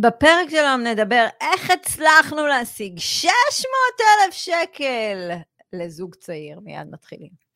בפרק שלנו נדבר איך הצלחנו להשיג 600 אלף שקל לזוג צעיר. מיד מתחילים.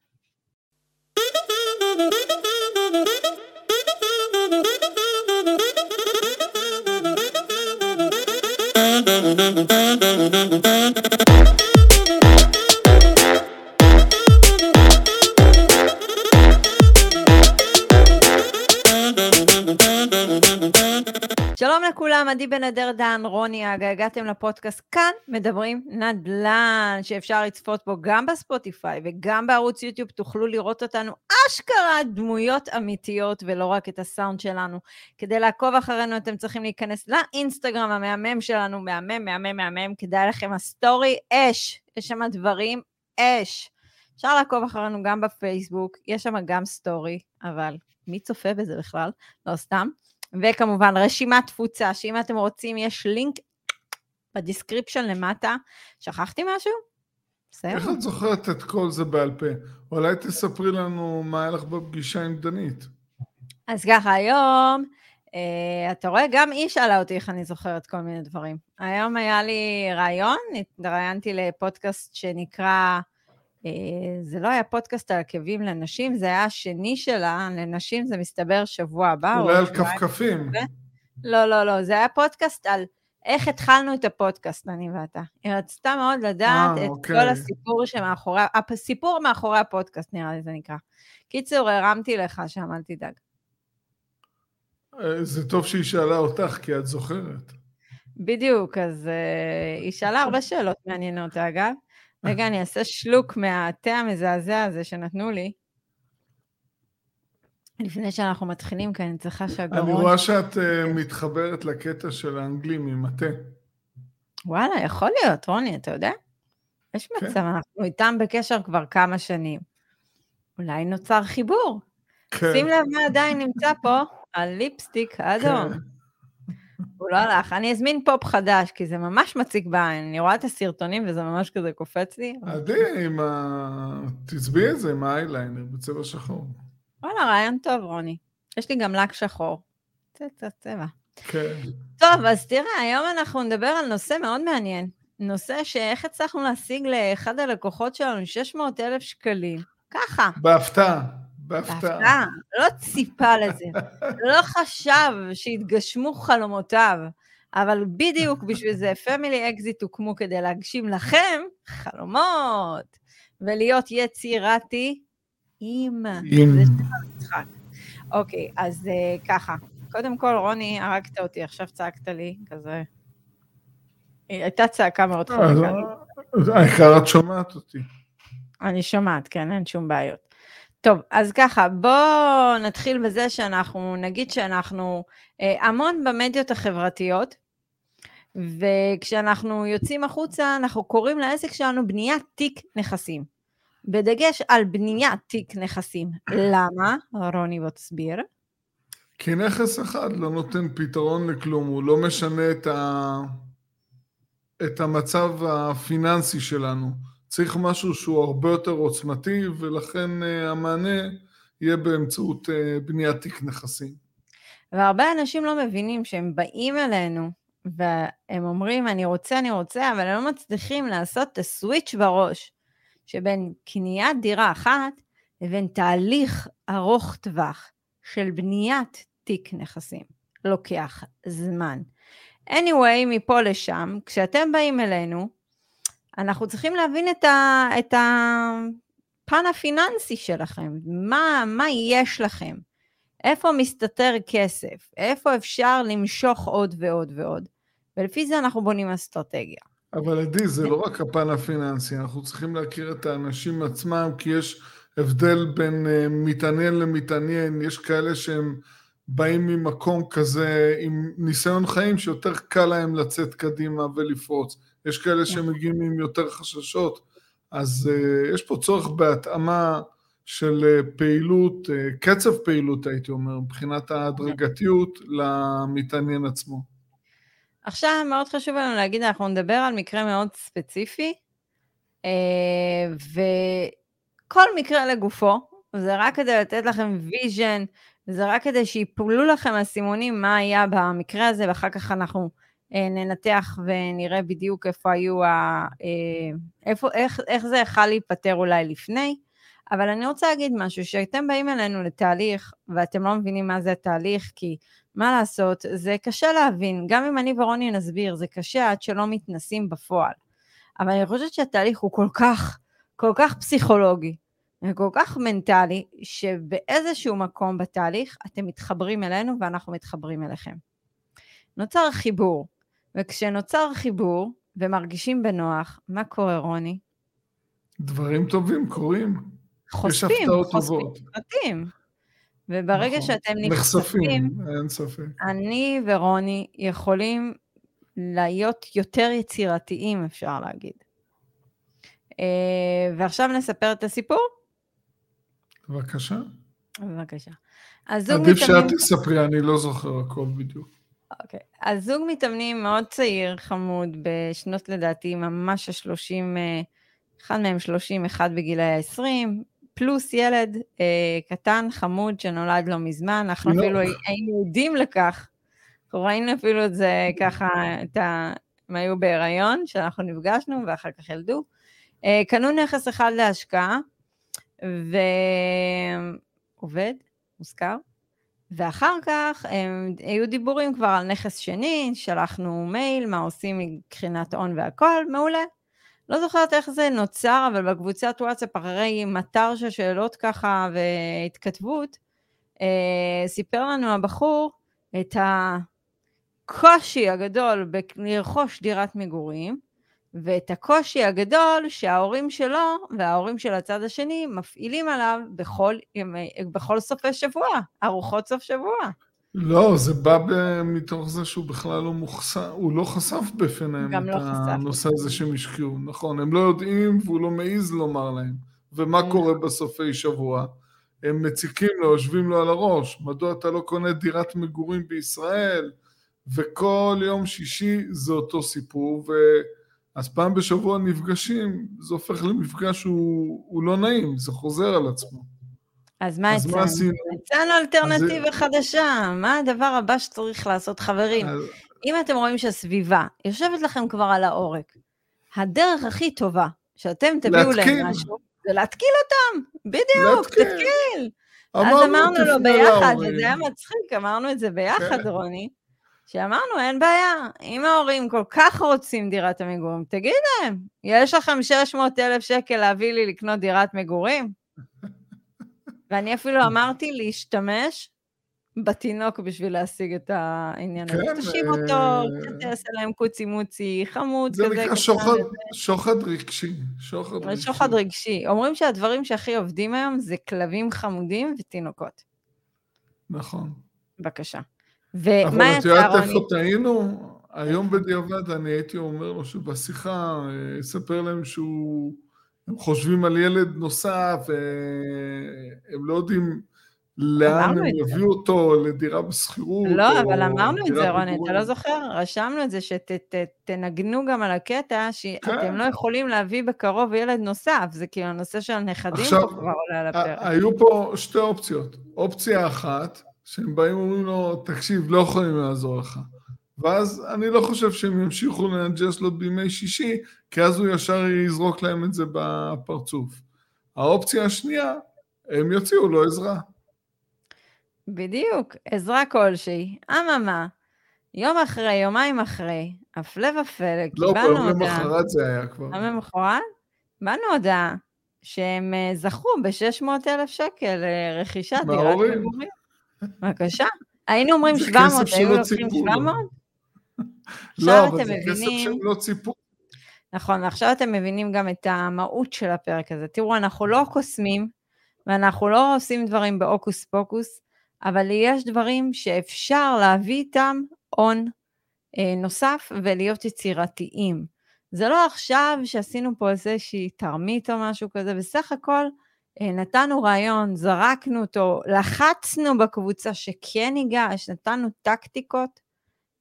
שלום לכולם, עדי בן אדר דן, רוני אגא, הגעתם לפודקאסט כאן, מדברים נדל"ן, שאפשר לצפות בו גם בספוטיפיי וגם בערוץ יוטיוב, תוכלו לראות אותנו אשכרה דמויות אמיתיות ולא רק את הסאונד שלנו. כדי לעקוב אחרינו אתם צריכים להיכנס לאינסטגרם המהמם שלנו, מהמם, מהמם, מהמם, כדאי לכם הסטורי אש, יש שם דברים אש. אפשר לעקוב אחרינו גם בפייסבוק, יש שם גם סטורי, אבל מי צופה בזה בכלל? לא סתם. וכמובן רשימת תפוצה, שאם אתם רוצים, יש לינק ב description למטה. שכחתי משהו? בסדר. איך את זוכרת את כל זה בעל פה? אולי תספרי לנו מה היה לך בפגישה עם דנית. אז ככה, היום, אה, אתה רואה, גם היא שאלה אותי איך אני זוכרת כל מיני דברים. היום היה לי רעיון, התראיינתי לפודקאסט שנקרא זה לא היה פודקאסט על עקבים לנשים, זה היה השני שלה, לנשים זה מסתבר שבוע הבא. אולי על כפכפים. לא, לא, לא, זה היה פודקאסט על איך התחלנו את הפודקאסט, אני ואתה. היא רצתה מאוד לדעת 아, אה, את אוקיי. כל הסיפור שמאחורי, הסיפור מאחורי הפודקאסט נראה לי זה נקרא. קיצור, הרמתי לך שם, אל תדאג. אה, זה טוב שהיא שאלה אותך, כי את זוכרת. בדיוק, אז uh, היא שאלה הרבה שאלות מעניינות, אגב. רגע, אני אעשה שלוק מהתה המזעזע הזה שנתנו לי. לפני שאנחנו מתחילים, כי אני צריכה שהגרון... אני רואה שאת uh, מתחברת לקטע של האנגלים עם התה. וואלה, יכול להיות, רוני, אתה יודע? יש כן. מצב, אנחנו איתם בקשר כבר כמה שנים. אולי נוצר חיבור. כן. שים לב מה עדיין נמצא פה, הליפסטיק האדום. כן. הוא לא הלך. אני אזמין פופ חדש, כי זה ממש מציג בעין. אני רואה את הסרטונים וזה ממש כזה קופץ לי. עדי, עם ה... תצביעי את זה עם האייליינר בצבע שחור. וואלה, רעיון טוב, רוני. יש לי גם לק שחור. צבע, צבע. כן. טוב, אז תראה, היום אנחנו נדבר על נושא מאוד מעניין. נושא שאיך הצלחנו להשיג לאחד הלקוחות שלנו 600 אלף שקלים. ככה. בהפתעה. בהפתעה. לא ציפה לזה, לא חשב שיתגשמו חלומותיו, אבל בדיוק בשביל זה Family Exit הוקמו כדי להגשים לכם חלומות, ולהיות יצירתי עם. עם. אוקיי, אז uh, ככה. קודם כל, רוני, הרגת אותי, עכשיו צעקת לי, כזה... הייתה צעקה מאוד חזקה. העיקר את שומעת אותי. אני שומעת, כן, אין שום בעיות. טוב, אז ככה, בואו נתחיל בזה שאנחנו נגיד שאנחנו אה, המון במדיות החברתיות, וכשאנחנו יוצאים החוצה, אנחנו קוראים לעסק שלנו בניית תיק נכסים. בדגש על בניית תיק נכסים. למה? רוני, בוא תסביר. כי נכס אחד לא נותן פתרון לכלום, הוא לא משנה את, ה... את המצב הפיננסי שלנו. צריך משהו שהוא הרבה יותר עוצמתי, ולכן uh, המענה יהיה באמצעות uh, בניית תיק נכסים. והרבה אנשים לא מבינים שהם באים אלינו, והם אומרים, אני רוצה, אני רוצה, אבל הם לא מצליחים לעשות את הסוויץ' בראש, שבין קניית דירה אחת לבין תהליך ארוך טווח של בניית תיק נכסים. לוקח זמן. anyway, מפה לשם, כשאתם באים אלינו, אנחנו צריכים להבין את, ה, את הפן הפיננסי שלכם, מה, מה יש לכם, איפה מסתתר כסף, איפה אפשר למשוך עוד ועוד ועוד, ולפי זה אנחנו בונים אסטרטגיה. אבל עדי, זה לא רק הפן הפיננסי, אנחנו צריכים להכיר את האנשים עצמם, כי יש הבדל בין uh, מתעניין למתעניין, יש כאלה שהם באים ממקום כזה עם ניסיון חיים שיותר קל להם לצאת קדימה ולפרוץ. יש כאלה שמגיעים עם יותר חששות, אז uh, יש פה צורך בהתאמה של uh, פעילות, uh, קצב פעילות הייתי אומר, מבחינת ההדרגתיות למתעניין עצמו. עכשיו מאוד חשוב לנו להגיד, אנחנו נדבר על מקרה מאוד ספציפי, וכל מקרה לגופו, זה רק כדי לתת לכם vision זה רק כדי שיפולו לכם האסימונים מה היה במקרה הזה, ואחר כך אנחנו אה, ננתח ונראה בדיוק איפה היו, ה, אה, איפה, איך, איך זה יכול להיפתר אולי לפני. אבל אני רוצה להגיד משהו, שאתם באים אלינו לתהליך, ואתם לא מבינים מה זה התהליך, כי מה לעשות, זה קשה להבין, גם אם אני ורוני נסביר, זה קשה עד שלא מתנסים בפועל. אבל אני חושבת שהתהליך הוא כל כך, כל כך פסיכולוגי, וכל כך מנטלי, שבאיזשהו מקום בתהליך אתם מתחברים אלינו ואנחנו מתחברים אליכם. נוצר חיבור, וכשנוצר חיבור ומרגישים בנוח, מה קורה רוני? דברים טובים קורים. חושפים, יש הפתעות טובות. פרטים. וברגע נכון. שאתם נחשפים, אין ספק. אני ורוני יכולים להיות יותר יצירתיים, אפשר להגיד. אה, ועכשיו נספר את הסיפור? בבקשה. בבקשה. עדיף שאת תספרי, אני לא זוכר הכל בדיוק. אוקיי. אז זוג מתאמנים מאוד צעיר, חמוד, בשנות לדעתי ממש השלושים, אה, אחד מהם שלושים, אחד בגילאי העשרים, פלוס ילד אה, קטן, חמוד, שנולד לא מזמן, אנחנו לא. אפילו היינו עדים לכך. אנחנו ראינו אפילו את זה ככה, את ה... הם היו בהיריון, שאנחנו נפגשנו ואחר כך ילדו. אה, קנו נכס אחד להשקעה, ועובד, מוזכר, ואחר כך הם, היו דיבורים כבר על נכס שני, שלחנו מייל, מה עושים מבחינת הון והכל, מעולה. לא זוכרת איך זה נוצר, אבל בקבוצת וואטסאפ, אחרי מטר של שאלות ככה והתכתבות, אה, סיפר לנו הבחור את הקושי הגדול לרכוש דירת מגורים, ואת הקושי הגדול שההורים שלו וההורים של הצד השני מפעילים עליו בכל, בכל סופי שבוע, ארוחות סוף שבוע. לא, זה בא מתוך זה שהוא בכלל לא מוחשף, הוא לא חשף בפניהם את לא הנושא הזה שהם השקיעו, נכון, הם לא יודעים והוא לא מעז לומר להם. ומה קורה בסופי שבוע? הם מציקים לו, יושבים לו על הראש, מדוע אתה לא קונה דירת מגורים בישראל? וכל יום שישי זה אותו סיפור, ו... אז פעם בשבוע נפגשים, זה הופך למפגש שהוא לא נעים, זה חוזר על עצמו. אז מה הצענו? הצענו אלטרנטיבה אז... חדשה, מה הדבר הבא שצריך לעשות, חברים? אז... אם אתם רואים שהסביבה יושבת לכם כבר על העורק, הדרך הכי טובה שאתם תביאו להם משהו, זה להתקיל אותם, בדיוק, תתקיל. אז אמרנו לו ביחד, וזה היה מצחיק, אמרנו את זה ביחד, כן. רוני. שאמרנו, אין בעיה, אם ההורים כל כך רוצים דירת המגורים, תגיד להם, יש לכם 600 אלף שקל להביא לי לקנות דירת מגורים? ואני אפילו אמרתי להשתמש בתינוק בשביל להשיג את העניין הזה. כן, תשיב אה, אותו, תעשה להם קוצי מוצי, חמוד כזה. זה נקרא שוחד, שוחד רגשי. שוחד רגשי. שוחד רגשי. אומרים שהדברים שהכי עובדים היום זה כלבים חמודים ותינוקות. נכון. בבקשה. ומה יצא, רוני? אבל את יודעת איפה טעינו? היום בדיעבד אני הייתי אומר לו שבשיחה, אה, אספר להם שהוא... הם חושבים על ילד נוסף, והם לא יודעים לאן הם יביאו אותו, לדירה בשכירות. לא, אבל אמרנו את זה, רוני, אתה לא זוכר? רשמנו את זה שתנגנו גם על הקטע, שאתם כן. לא יכולים להביא בקרוב ילד נוסף, זה כאילו הנושא של הנכדים פה כבר עולה על הפרק. היו פה שתי אופציות. אופציה אחת, שהם באים ואומרים לו, תקשיב, לא יכולים לעזור לך. ואז אני לא חושב שהם ימשיכו לנג'ס לו בימי שישי, כי אז הוא ישר יזרוק להם את זה בפרצוף. האופציה השנייה, הם יוציאו לו עזרה. בדיוק, עזרה כלשהי. אממה, יום אחרי, יומיים אחרי, הפלא ופלא, לא, קיבלנו הודעה... לא, פעם למחרת זה היה כבר. פעם למחרת? קיבלנו הודעה שהם אה, זכו ב-600 אלף שקל לרכישת דירת מגורים. בבקשה. היינו אומרים 700, היו לוקחים 700? לא, אבל זה כסף שהם לא ציפו. נכון, ועכשיו אתם מבינים גם את המהות של הפרק הזה. תראו, אנחנו לא קוסמים, ואנחנו לא עושים דברים בהוקוס פוקוס, אבל יש דברים שאפשר להביא איתם הון אה, נוסף ולהיות יצירתיים. זה לא עכשיו שעשינו פה איזושהי תרמית או משהו כזה, בסך הכל נתנו רעיון, זרקנו אותו, לחצנו בקבוצה שכן ייגש, נתנו טקטיקות,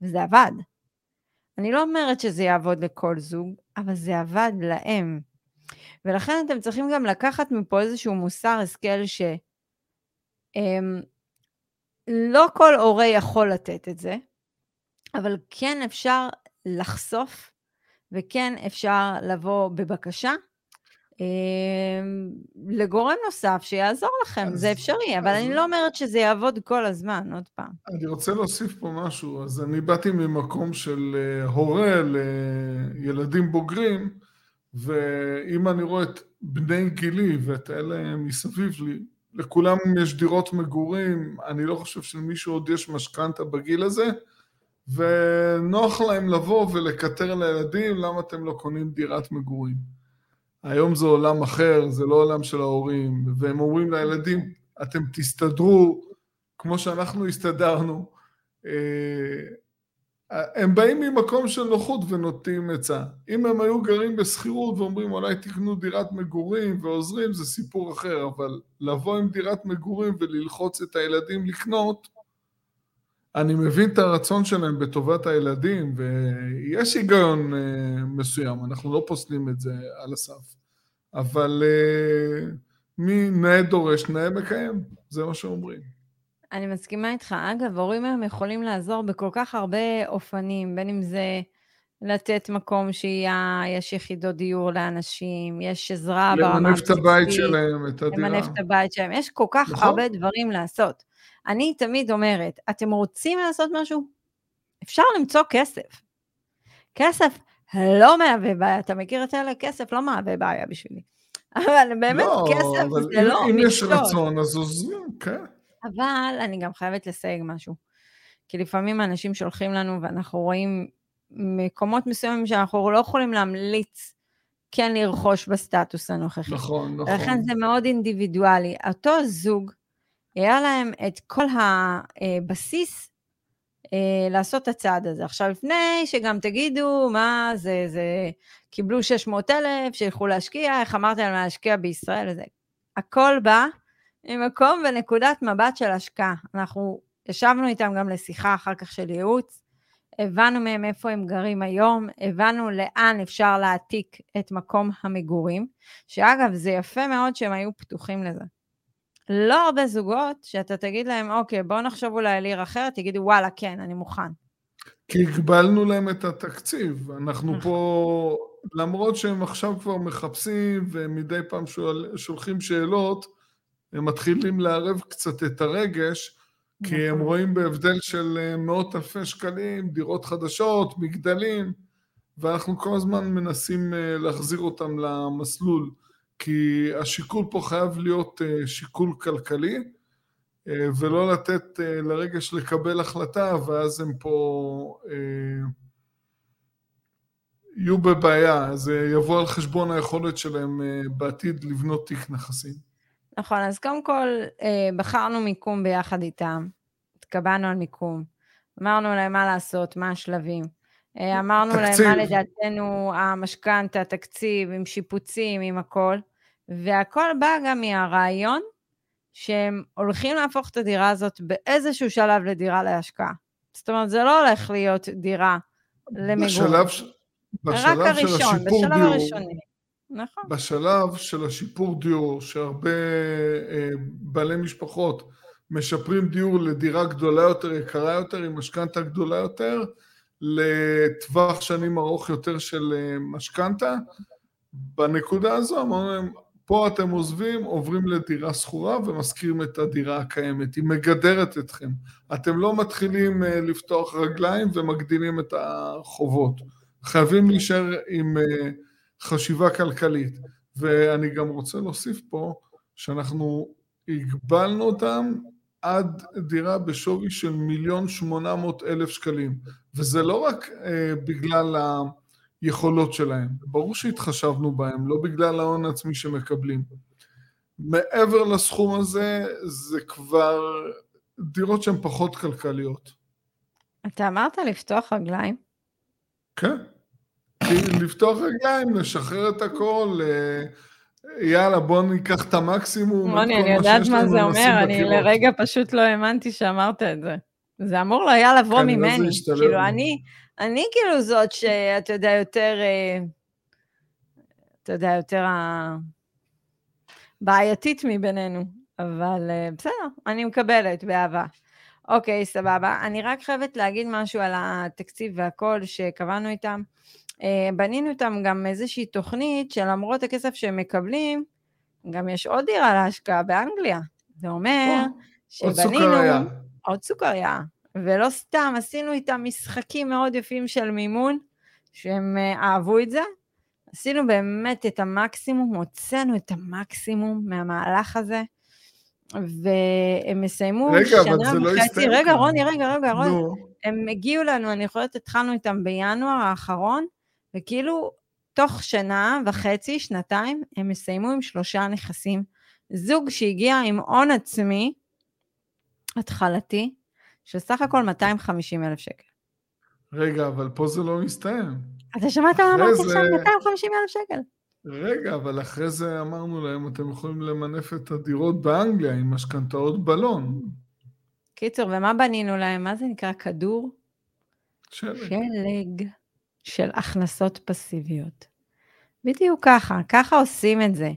וזה עבד. אני לא אומרת שזה יעבוד לכל זוג, אבל זה עבד להם. ולכן אתם צריכים גם לקחת מפה איזשהו מוסר השכל ש... אמ, לא כל הורה יכול לתת את זה, אבל כן אפשר לחשוף וכן אפשר לבוא בבקשה לגורם נוסף שיעזור לכם, אז, זה אפשרי, אבל אז... אני לא אומרת שזה יעבוד כל הזמן, עוד פעם. אני רוצה להוסיף פה משהו, אז אני באתי ממקום של אה, הורה לילדים בוגרים, ואם אני רואה את בני גילי ואת אלה מסביב לי, לכולם יש דירות מגורים, אני לא חושב שלמישהו עוד יש משכנתה בגיל הזה, ונוח להם לבוא ולקטר לילדים, למה אתם לא קונים דירת מגורים? היום זה עולם אחר, זה לא עולם של ההורים, והם אומרים לילדים, אתם תסתדרו כמו שאנחנו הסתדרנו. אה, הם באים ממקום של נוחות ונוטים עצה. אם הם היו גרים בשכירות ואומרים אולי תקנו דירת מגורים ועוזרים, זה סיפור אחר, אבל לבוא עם דירת מגורים וללחוץ את הילדים לקנות, אני מבין את הרצון שלהם בטובת הילדים, ויש היגיון uh, מסוים, אנחנו לא פוסלים את זה על הסף. אבל uh, מי נאה דורש, נאה מקיים, זה מה שאומרים. אני מסכימה איתך. אגב, הורים היום יכולים לעזור בכל כך הרבה אופנים, בין אם זה לתת מקום שהייה, יש יחידות דיור לאנשים, יש עזרה ברמה... למנף את הבית שלהם, את הדירה. למנף את הבית שלהם, יש כל כך נכון? הרבה דברים לעשות. אני תמיד אומרת, אתם רוצים לעשות משהו? אפשר למצוא כסף. כסף לא מהווה בעיה, אתה מכיר את אלה? כסף לא מהווה בעיה בשבילי. אבל באמת, לא, כסף אבל זה אם, לא אם יש רצון, אז עוזרים, כן. אבל אני גם חייבת לסייג משהו. כי לפעמים אנשים שולחים לנו ואנחנו רואים מקומות מסוימים שאנחנו לא יכולים להמליץ כן לרכוש בסטטוס הנוכחי. נכון, נכון. ולכן זה מאוד אינדיבידואלי. אותו זוג היה להם את כל הבסיס אה, לעשות את הצעד הזה. עכשיו, לפני שגם תגידו, מה זה, זה, קיבלו 600 אלף, שילכו להשקיע, איך אמרתי להם להשקיע בישראל, וזה. הכל בא ממקום ונקודת מבט של השקעה. אנחנו ישבנו איתם גם לשיחה אחר כך של ייעוץ, הבנו מהם איפה הם גרים היום, הבנו לאן אפשר להעתיק את מקום המגורים, שאגב, זה יפה מאוד שהם היו פתוחים לזה. לא הרבה זוגות שאתה תגיד להם, אוקיי, בואו נחשוב אולי על עיר אחרת, תגידו, וואלה, כן, אני מוכן. כי הגבלנו להם את התקציב. אנחנו נכון. פה, למרות שהם עכשיו כבר מחפשים ומדי פעם שואל, שולחים שאלות, הם מתחילים לערב קצת את הרגש, כי הם נכון. רואים בהבדל של אה, מאות אלפי שקלים, דירות חדשות, מגדלים, ואנחנו כל הזמן מנסים אה, להחזיר אותם למסלול. כי השיקול פה חייב להיות אה, שיקול כלכלי, אה, ולא לתת אה, לרגש לקבל החלטה, ואז הם פה יהיו בבעיה, זה יבוא על חשבון היכולת שלהם בעתיד לבנות תיק נכסים. נכון, אז קודם כל בחרנו מיקום ביחד איתם, התקבענו על מיקום, אמרנו להם מה לעשות, מה השלבים. אמרנו תקציב. להם מה לדעתנו המשכנתה, תקציב, עם שיפוצים, עם הכל. והכל בא גם מהרעיון שהם הולכים להפוך את הדירה הזאת באיזשהו שלב לדירה להשקעה. זאת אומרת, זה לא הולך להיות דירה למגורים. בשלב, בשלב רק הראשון, של השיפור בשלב דיור. הראשוני. נכון. בשלב של השיפור דיור, שהרבה אה, בעלי משפחות משפרים דיור לדירה גדולה יותר, יקרה יותר, עם משכנתה גדולה יותר, לטווח שנים ארוך יותר של אה, משכנתה. בנקודה הזו אמרנו להם, פה אתם עוזבים, עוברים לדירה שכורה ומשכירים את הדירה הקיימת, היא מגדרת אתכם. אתם לא מתחילים אה, לפתוח רגליים ומגדילים את החובות. חייבים להישאר עם אה, חשיבה כלכלית. ואני גם רוצה להוסיף פה שאנחנו הגבלנו אותם עד דירה בשווי של מיליון שמונה מאות אלף שקלים. וזה לא רק אה, בגלל ה... היכולות שלהם. ברור שהתחשבנו בהם, לא בגלל ההון העצמי שמקבלים. מעבר לסכום הזה, זה כבר דירות שהן פחות כלכליות. אתה אמרת לפתוח רגליים? כן. כי לפתוח רגליים, לשחרר את הכל, אה, יאללה, בוא ניקח את המקסימום. רוני, אני יודעת מה זה אומר, אני לרגע פשוט לא האמנתי שאמרת את זה. זה אמור היה לבוא ממני. כאילו, אני, אני כאילו זאת שאתה יודע, יותר, אה, אתה יודע, יותר בעייתית מבינינו, אבל אה, בסדר, אני מקבלת באהבה. אוקיי, סבבה. אני רק חייבת להגיד משהו על התקציב והכל שקבענו איתם. אה, בנינו איתם גם איזושהי תוכנית שלמרות הכסף שהם מקבלים, גם יש עוד דירה להשקעה באנגליה. זה אומר שבנינו... עוד סוכריה. עוד סוכריה. ולא סתם, עשינו איתם משחקים מאוד יפים של מימון, שהם אה, אהבו את זה. עשינו באמת את המקסימום, הוצאנו את המקסימום מהמהלך הזה. והם יסיימו רגע, שנה וחצי. רגע, אבל זה לא הסתיים. רגע, רוני, רגע, רגע, רוני. נו. הם הגיעו לנו, אני יכולת, התחלנו איתם בינואר האחרון, וכאילו, תוך שנה וחצי, שנתיים, הם יסיימו עם שלושה נכסים. זוג שהגיע עם הון עצמי התחלתי, של סך הכל 250 אלף שקל. רגע, אבל פה זה לא מסתיים. אתה שמעת מה אמרתי עכשיו? 250 אלף שקל. רגע, אבל אחרי זה אמרנו להם, אתם יכולים למנף את הדירות באנגליה עם משכנתאות בלון. קיצור, ומה בנינו להם? מה זה נקרא כדור? שלג. שלג של הכנסות פסיביות. בדיוק ככה, ככה עושים את זה.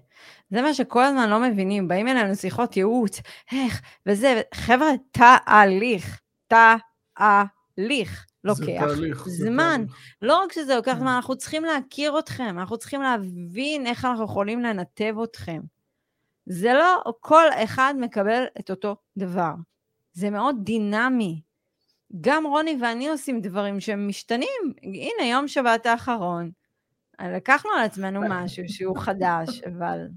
זה מה שכל הזמן לא מבינים, באים אלינו שיחות ייעוץ, איך, וזה, חבר'ה, תהליך, תהליך. לוקח תהליך, זמן. תהליך. לא רק שזה לוקח כן. זמן, אנחנו צריכים להכיר אתכם, אנחנו צריכים להבין איך אנחנו יכולים לנתב אתכם. זה לא כל אחד מקבל את אותו דבר. זה מאוד דינמי. גם רוני ואני עושים דברים שהם משתנים. הנה, יום שבת האחרון, לקחנו על עצמנו משהו שהוא חדש, אבל...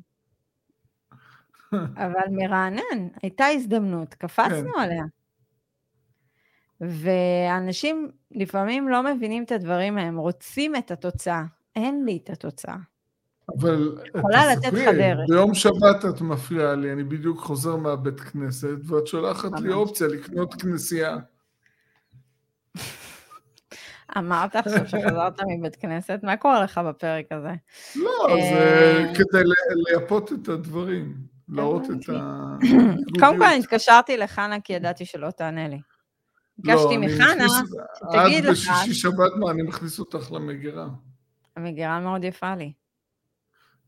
אבל מרענן, הייתה הזדמנות, קפצנו כן. עליה. ואנשים לפעמים לא מבינים את הדברים, הם רוצים את התוצאה. אין לי את התוצאה. אבל יכולה לתת לך דרך. ביום שבת את מפריעה לי, אני בדיוק חוזר מהבית כנסת, ואת שולחת לי אופציה לקנות כנסייה. אמרת עכשיו שחזרת מבית כנסת? מה קורה לך בפרק הזה? לא, זה אה, כדי לייפות את הדברים, להראות את ה... קודם כל אני התקשרתי לחנה כי ידעתי שלא תענה לי. ביקשתי לא, מחנה, שתגיד לך... עד בשישי שבת מה, אני מכניס אותך למגירה. המגירה מאוד יפה לי.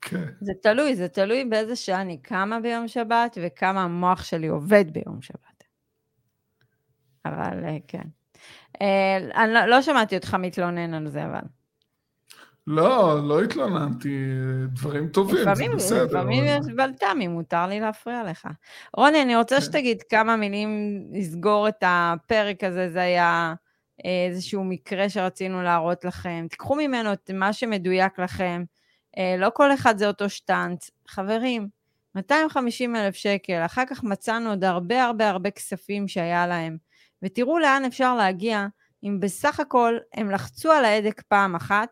כן. זה תלוי, זה תלוי באיזה שעה אני קמה ביום שבת וכמה המוח שלי עובד ביום שבת. אבל אה, כן. אה, אני לא, לא שמעתי אותך מתלונן על זה, אבל. לא, לא התלוננתי, דברים טובים, לפעמים, זה בסדר. לפעמים יש בלת"מים, מותר לי להפריע לך. רוני, אני רוצה כן. שתגיד כמה מילים לסגור את הפרק הזה, זה היה אה, איזשהו מקרה שרצינו להראות לכם. תיקחו ממנו את מה שמדויק לכם, אה, לא כל אחד זה אותו שטאנץ. חברים, 250 אלף שקל, אחר כך מצאנו עוד הרבה הרבה הרבה כספים שהיה להם, ותראו לאן אפשר להגיע אם בסך הכל הם לחצו על ההדק פעם אחת,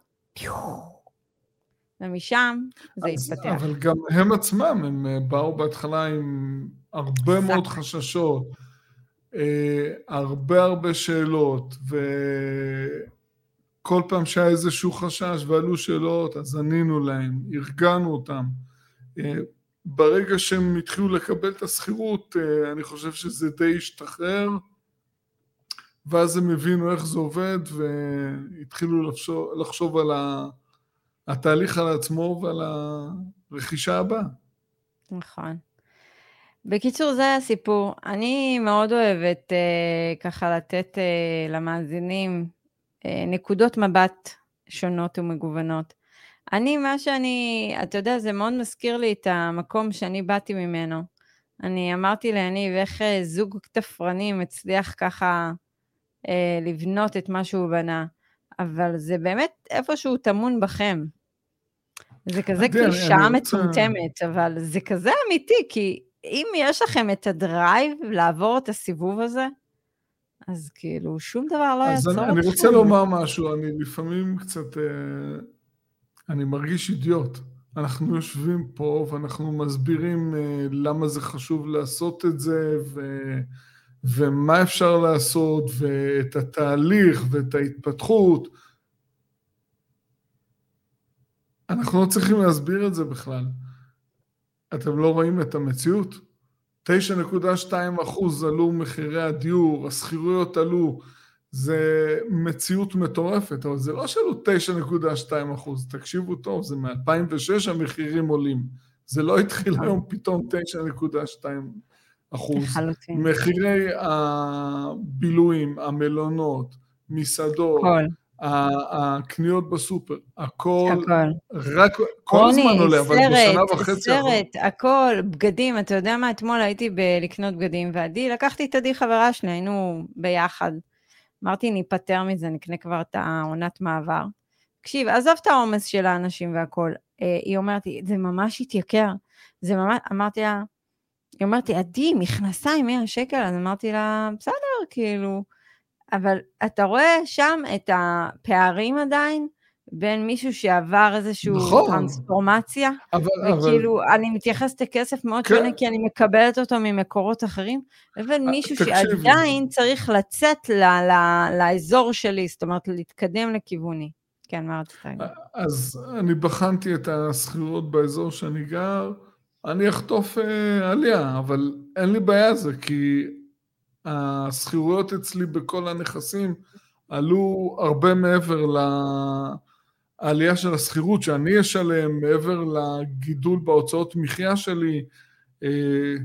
ומשם זה התפתח. אבל גם הם עצמם, הם אה, באו בהתחלה עם הרבה מאוד חששות, אה, הרבה הרבה שאלות, וכל פעם שהיה איזשהו חשש ועלו שאלות, אז ענינו להם, ארגנו אותם. אה, ברגע שהם התחילו לקבל את השכירות, אני חושב שזה די השתחרר. ואז הם הבינו איך זה עובד והתחילו לחשוב, לחשוב על התהליך על עצמו ועל הרכישה הבאה. נכון. בקיצור, זה הסיפור. אני מאוד אוהבת אה, ככה לתת אה, למאזינים אה, נקודות מבט שונות ומגוונות. אני, מה שאני, אתה יודע, זה מאוד מזכיר לי את המקום שאני באתי ממנו. אני אמרתי ליניב, איך אה, זוג תפרנים הצליח ככה אה, לבנות את מה שהוא בנה, אבל זה באמת איפשהו טמון בכם. זה כזה קלישאה מטומטמת, אבל זה כזה אמיתי, כי אם יש לכם את הדרייב לעבור את הסיבוב הזה, אז כאילו שום דבר לא יעצור אתכם. אז אני, אני רוצה לומר משהו, אני לפעמים קצת, אה, אני מרגיש אידיוט. אנחנו יושבים פה ואנחנו מסבירים אה, למה זה חשוב לעשות את זה, ו... ומה אפשר לעשות, ואת התהליך ואת ההתפתחות. אנחנו לא צריכים להסביר את זה בכלל. אתם לא רואים את המציאות? 9.2 אחוז עלו מחירי הדיור, השכירויות עלו, זה מציאות מטורפת, אבל זה לא שעלו 9.2 אחוז, תקשיבו טוב, זה מ-2006 המחירים עולים, זה לא התחיל היום פתאום 9.2 אחוז. לחלוטין. מחירי הבילויים, המלונות, מסעדות, הקניות בסופר, הכל, הכל. רק, כל הזמן רוני, עולה, אבל בשנה וחצי האחרונות. סרט, הכל, בגדים, אתה יודע מה, אתמול הייתי לקנות בגדים, ועדי, לקחתי את עדי חברה שלי, היינו ביחד. אמרתי, ניפטר מזה, נקנה כבר את העונת מעבר. תקשיב, עזוב את העומס של האנשים והכל. אה, היא אומרת לי, זה ממש התייקר. זה ממש, אמרתי לה, היא אומרת לי, עדי, מכנסיים 100 שקל, אז אמרתי לה, בסדר, כאילו, אבל אתה רואה שם את הפערים עדיין בין מישהו שעבר איזושהי נכון. טרנספורמציה, אבל, אבל, וכאילו, אני מתייחסת לכסף מאוד כן. שונה, כי אני מקבלת אותו ממקורות אחרים, לבין אה, מישהו תקשיבי. שעדיין צריך לצאת ל- ל- לאזור שלי, זאת אומרת, להתקדם לכיווני. כן, מה רצית להגיד? אז אני בחנתי את השכירות באזור שאני גר, אני אחטוף אה, עלייה, אבל אין לי בעיה זה, כי השכירויות אצלי בכל הנכסים עלו הרבה מעבר לעלייה של השכירות שאני אשלם, מעבר לגידול בהוצאות מחיה שלי. אה,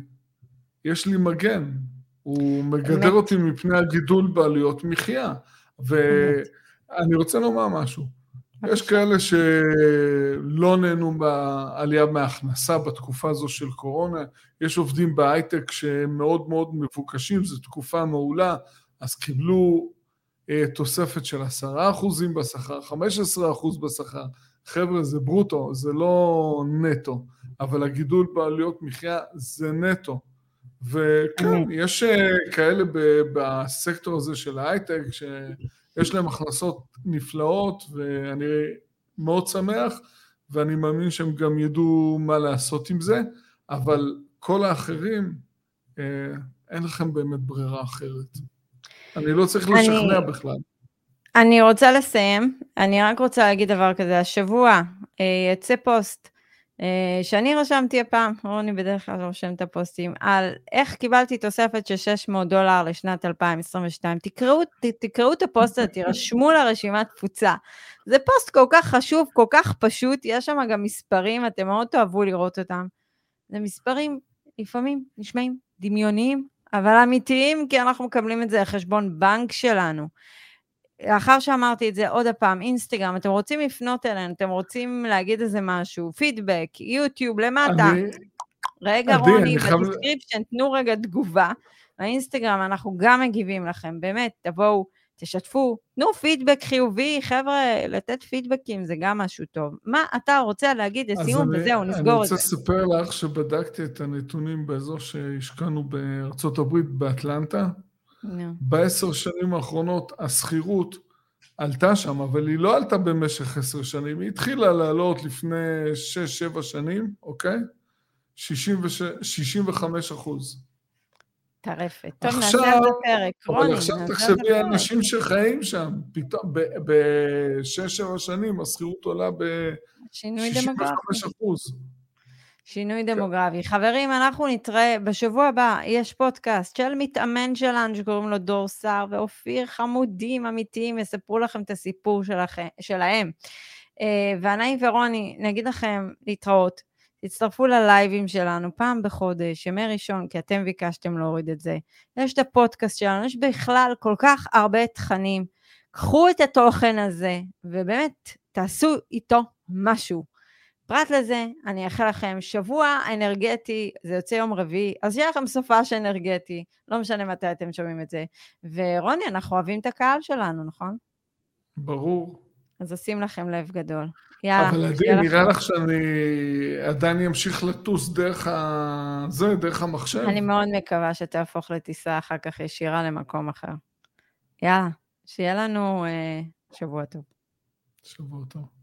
יש לי מגן, הוא מגדר אמת. אותי מפני הגידול בעלויות מחיה. ואני רוצה לומר משהו. יש כאלה שלא נהנו מהעלייה מההכנסה בתקופה הזו של קורונה, יש עובדים בהייטק שהם מאוד מאוד מבוקשים, זו תקופה מעולה, אז קיבלו אה, תוספת של 10% בשכר, 15% בשכר. חבר'ה, זה ברוטו, זה לא נטו, אבל הגידול בעלויות מחיה זה נטו. וכן, אמת. יש אה, כאלה בסקטור הזה של ההייטק, שיש להם הכנסות נפלאות, ואני מאוד שמח, ואני מאמין שהם גם ידעו מה לעשות עם זה, אבל כל האחרים, אה, אין לכם באמת ברירה אחרת. אני לא צריך אני- לשכנע בכלל. אני רוצה לסיים, אני רק רוצה להגיד דבר כזה, השבוע אה, יצא פוסט שאני רשמתי הפעם, רוני בדרך כלל רושם את הפוסטים, על איך קיבלתי תוספת של 600 דולר לשנת 2022. תקראו, ת, תקראו את הפוסט הזה, תירשמו לרשימת תפוצה. זה פוסט כל כך חשוב, כל כך פשוט, יש שם גם מספרים, אתם מאוד תאהבו לראות אותם. זה מספרים לפעמים נשמעים דמיוניים, אבל אמיתיים, כי אנחנו מקבלים את זה לחשבון בנק שלנו. לאחר שאמרתי את זה עוד הפעם, אינסטגרם, אתם רוצים לפנות אלינו, אתם רוצים להגיד איזה משהו, פידבק, יוטיוב, למטה. אני, רגע, עדי, רוני, אני ב description, תנו רגע תגובה. באינסטגרם אנחנו גם מגיבים לכם, באמת, תבואו, תשתפו, תנו פידבק חיובי, חבר'ה, לתת feedbackים זה גם משהו טוב. מה אתה רוצה להגיד לסיום, אני- וזהו, אני נסגור את רוצה זה. לספר לך שבדקתי את הנתונים באזור שהשקענו בארצות הברית, באטלנטה. נו, בעשר שנים האחרונות השכירות עלתה שם, אבל היא לא עלתה במשך עשר שנים, היא התחילה לעלות לפני שש-שבע שנים, אוקיי? 66, 65 אחוז. טרפת. טוב, נעשה עכשיו- על זה פרק. אבל רוני, עכשיו נעשה תחשבי על. אנשים שחיים שם, פתאום בשש-שבע שנים השכירות עולה שינוי ב-65 דמוגרפי. אחוז. שינוי דמוגרפי. חברים, אנחנו נתראה בשבוע הבא, יש פודקאסט של מתאמן שלנו שקוראים לו דור סער ואופיר חמודים אמיתיים, יספרו לכם את הסיפור שלכם, שלהם. אה, ואני ורוני נגיד לכם להתראות, תצטרפו ללייבים שלנו פעם בחודש, ימי ראשון, כי אתם ביקשתם להוריד את זה. יש את הפודקאסט שלנו, יש בכלל כל כך הרבה תכנים. קחו את התוכן הזה, ובאמת, תעשו איתו משהו. פרט לזה, אני אאחל לכם שבוע אנרגטי, זה יוצא יום רביעי, אז שיהיה לכם סופש אנרגטי, לא משנה מתי אתם שומעים את זה. ורוני, אנחנו אוהבים את הקהל שלנו, נכון? ברור. אז עושים לכם לב גדול. יאללה, אבל עדי, נראה לכם. לך שאני עדיין אמשיך לטוס דרך ה... זה, דרך המחשב? אני מאוד מקווה שתהפוך לטיסה אחר כך ישירה למקום אחר. יאללה, שיהיה לנו אה, שבוע טוב. שבוע טוב.